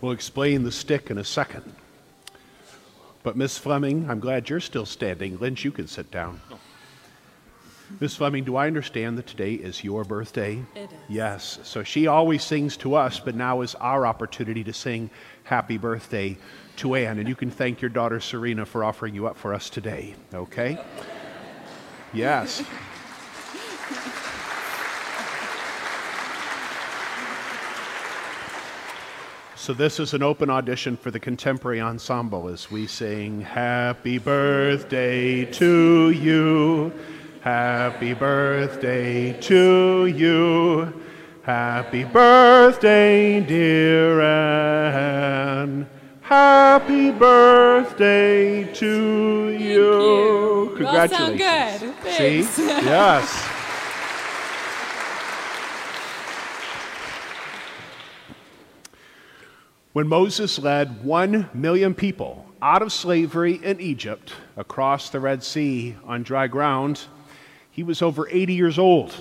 We'll explain the stick in a second. But Miss Fleming, I'm glad you're still standing. Lynch, you can sit down. Miss Fleming, do I understand that today is your birthday? It is. Yes. So she always sings to us, but now is our opportunity to sing happy birthday to Anne. And you can thank your daughter Serena for offering you up for us today, okay? Yes. So, this is an open audition for the contemporary ensemble as we sing Happy Birthday to you. Happy birthday to you. Happy birthday, dear Anne. Happy birthday to you. you. Congratulations. sound good. See? Yes. When Moses led one million people out of slavery in Egypt across the Red Sea on dry ground, he was over 80 years old.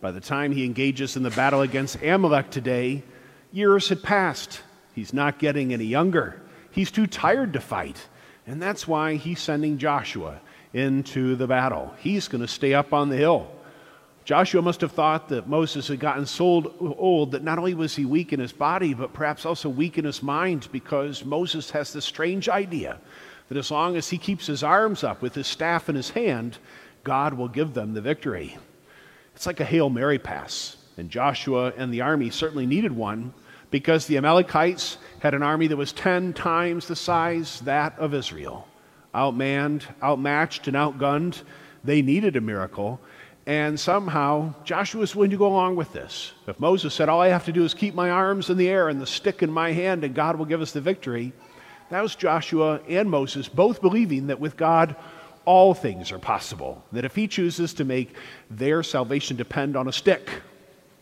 By the time he engages in the battle against Amalek today, years had passed. He's not getting any younger. He's too tired to fight. And that's why he's sending Joshua into the battle. He's going to stay up on the hill. Joshua must have thought that Moses had gotten so old that not only was he weak in his body, but perhaps also weak in his mind because Moses has this strange idea that as long as he keeps his arms up with his staff in his hand, God will give them the victory. It's like a Hail Mary pass. And Joshua and the army certainly needed one because the Amalekites had an army that was 10 times the size that of Israel. Outmanned, outmatched, and outgunned. They needed a miracle. And somehow Joshua was willing to go along with this. If Moses said, All I have to do is keep my arms in the air and the stick in my hand, and God will give us the victory, that was Joshua and Moses both believing that with God, all things are possible. That if he chooses to make their salvation depend on a stick,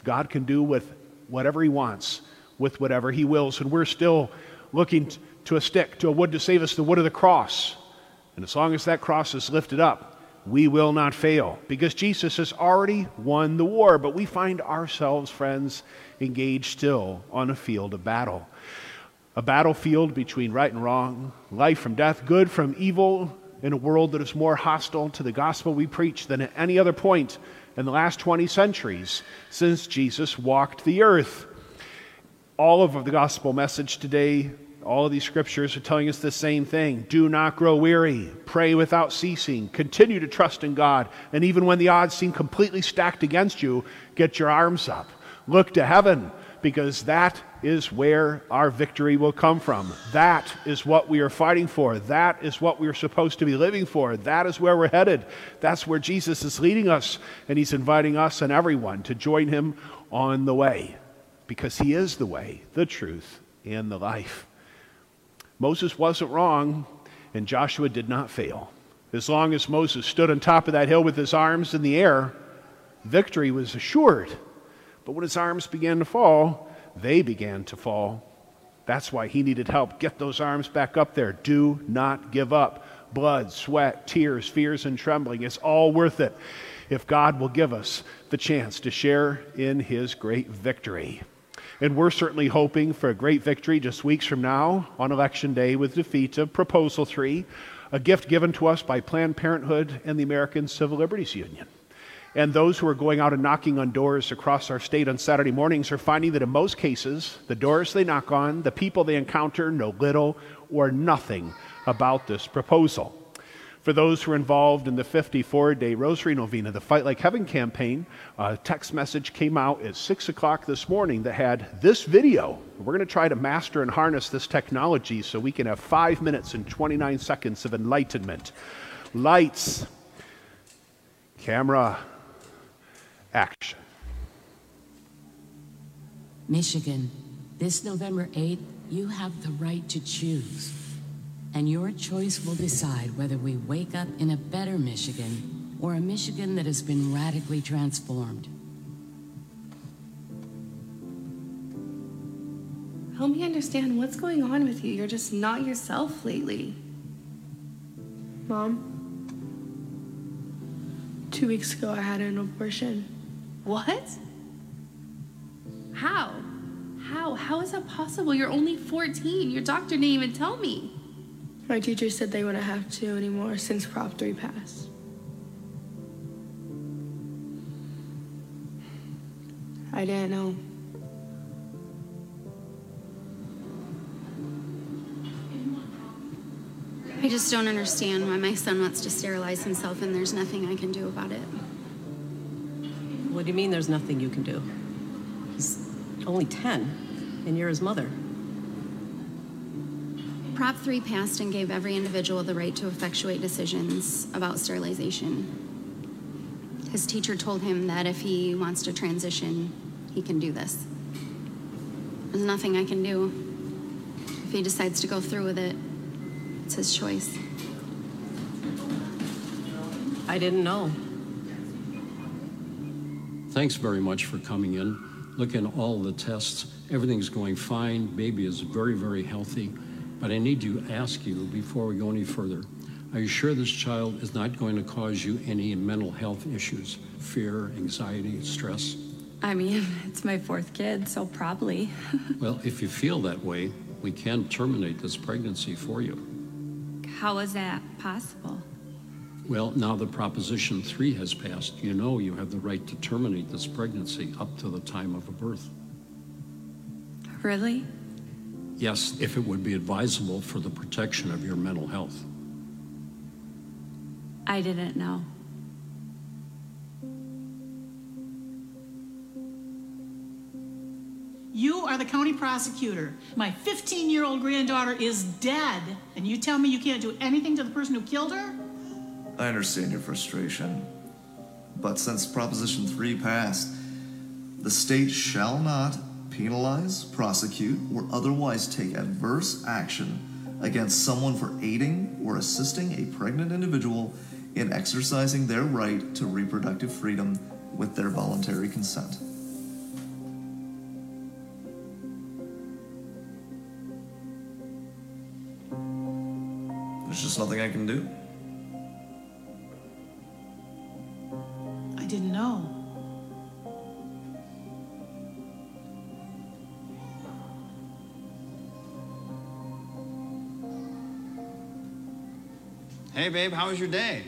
God can do with whatever he wants, with whatever he wills. And we're still looking to a stick, to a wood to save us, the wood of the cross. And as long as that cross is lifted up, we will not fail because Jesus has already won the war. But we find ourselves, friends, engaged still on a field of battle. A battlefield between right and wrong, life from death, good from evil, in a world that is more hostile to the gospel we preach than at any other point in the last 20 centuries since Jesus walked the earth. All of the gospel message today, all of these scriptures are telling us the same thing. Do not grow weary. Pray without ceasing. Continue to trust in God. And even when the odds seem completely stacked against you, get your arms up. Look to heaven because that is where our victory will come from. That is what we are fighting for. That is what we are supposed to be living for. That is where we're headed. That's where Jesus is leading us, and He's inviting us and everyone to join Him on the way because He is the way, the truth, and the life. Moses wasn't wrong, and Joshua did not fail. As long as Moses stood on top of that hill with his arms in the air, victory was assured. But when his arms began to fall, they began to fall. That's why he needed help. Get those arms back up there. Do not give up. Blood, sweat, tears, fears, and trembling. It's all worth it if God will give us the chance to share in his great victory. And we're certainly hoping for a great victory just weeks from now on Election Day with defeat of Proposal 3, a gift given to us by Planned Parenthood and the American Civil Liberties Union. And those who are going out and knocking on doors across our state on Saturday mornings are finding that in most cases, the doors they knock on, the people they encounter know little or nothing about this proposal. For those who are involved in the 54 day Rosary Novena, the Fight Like Heaven campaign, a text message came out at 6 o'clock this morning that had this video. We're going to try to master and harness this technology so we can have five minutes and 29 seconds of enlightenment. Lights, camera, action. Michigan, this November 8th, you have the right to choose. And your choice will decide whether we wake up in a better Michigan or a Michigan that has been radically transformed. Help me understand what's going on with you. You're just not yourself lately. Mom, two weeks ago I had an abortion. What? How? How? How is that possible? You're only 14. Your doctor didn't even tell me. My teacher said they wouldn't have to anymore since Prop 3 passed. I didn't know. I just don't understand why my son wants to sterilize himself and there's nothing I can do about it. What do you mean there's nothing you can do? He's only 10, and you're his mother. Prop 3 passed and gave every individual the right to effectuate decisions about sterilization. His teacher told him that if he wants to transition, he can do this. There's nothing I can do. If he decides to go through with it, it's his choice. I didn't know. Thanks very much for coming in. Looking at all the tests, everything's going fine. Baby is very, very healthy. But I need to ask you before we go any further are you sure this child is not going to cause you any mental health issues? Fear, anxiety, stress? I mean, it's my fourth kid, so probably. well, if you feel that way, we can terminate this pregnancy for you. How is that possible? Well, now that Proposition 3 has passed, you know you have the right to terminate this pregnancy up to the time of a birth. Really? Yes, if it would be advisable for the protection of your mental health. I didn't know. You are the county prosecutor. My 15 year old granddaughter is dead, and you tell me you can't do anything to the person who killed her? I understand your frustration. But since Proposition 3 passed, the state shall not penalize, prosecute, or otherwise take adverse action against someone for aiding or assisting a pregnant individual in exercising their right to reproductive freedom with their voluntary consent. There's just nothing I can do. I didn't know. Hey, babe, how was your day?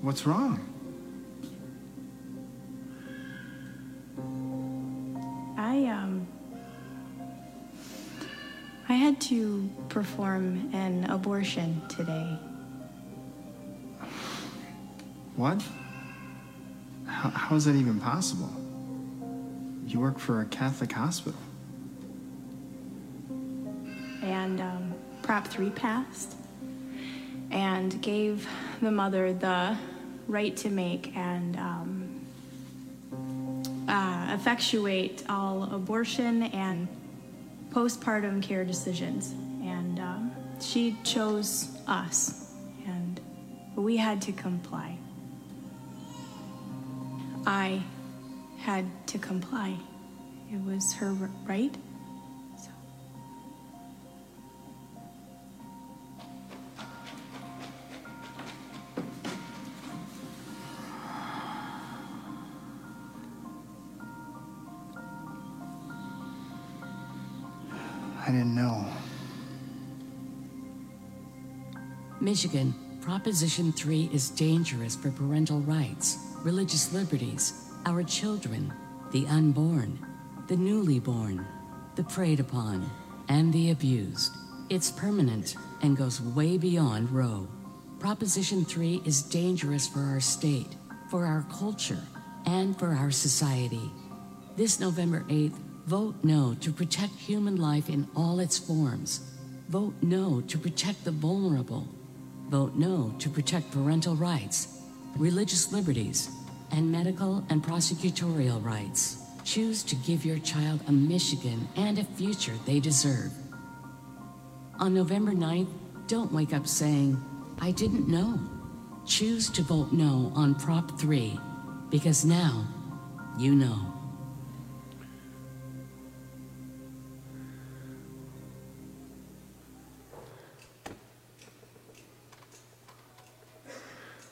What's wrong? I, um. I had to perform an abortion today. What? How, how is that even possible? You work for a Catholic hospital. And um, Prop 3 passed and gave the mother the right to make and um, uh, effectuate all abortion and postpartum care decisions. And um, she chose us, and we had to comply. I had to comply. It was her right. I didn't know. Michigan, Proposition 3 is dangerous for parental rights, religious liberties, our children, the unborn, the newly born, the preyed upon, and the abused. It's permanent and goes way beyond Roe. Proposition 3 is dangerous for our state, for our culture, and for our society. This November 8th, vote no to protect human life in all its forms. Vote no to protect the vulnerable. Vote no to protect parental rights, religious liberties, and medical and prosecutorial rights. Choose to give your child a Michigan and a future they deserve. On November 9th, don't wake up saying, I didn't know. Choose to vote no on Prop 3 because now you know.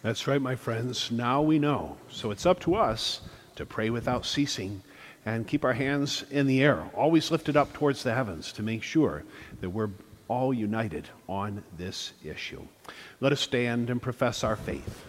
That's right, my friends. Now we know. So it's up to us to pray without ceasing and keep our hands in the air, always lifted up towards the heavens to make sure that we're all united on this issue. Let us stand and profess our faith.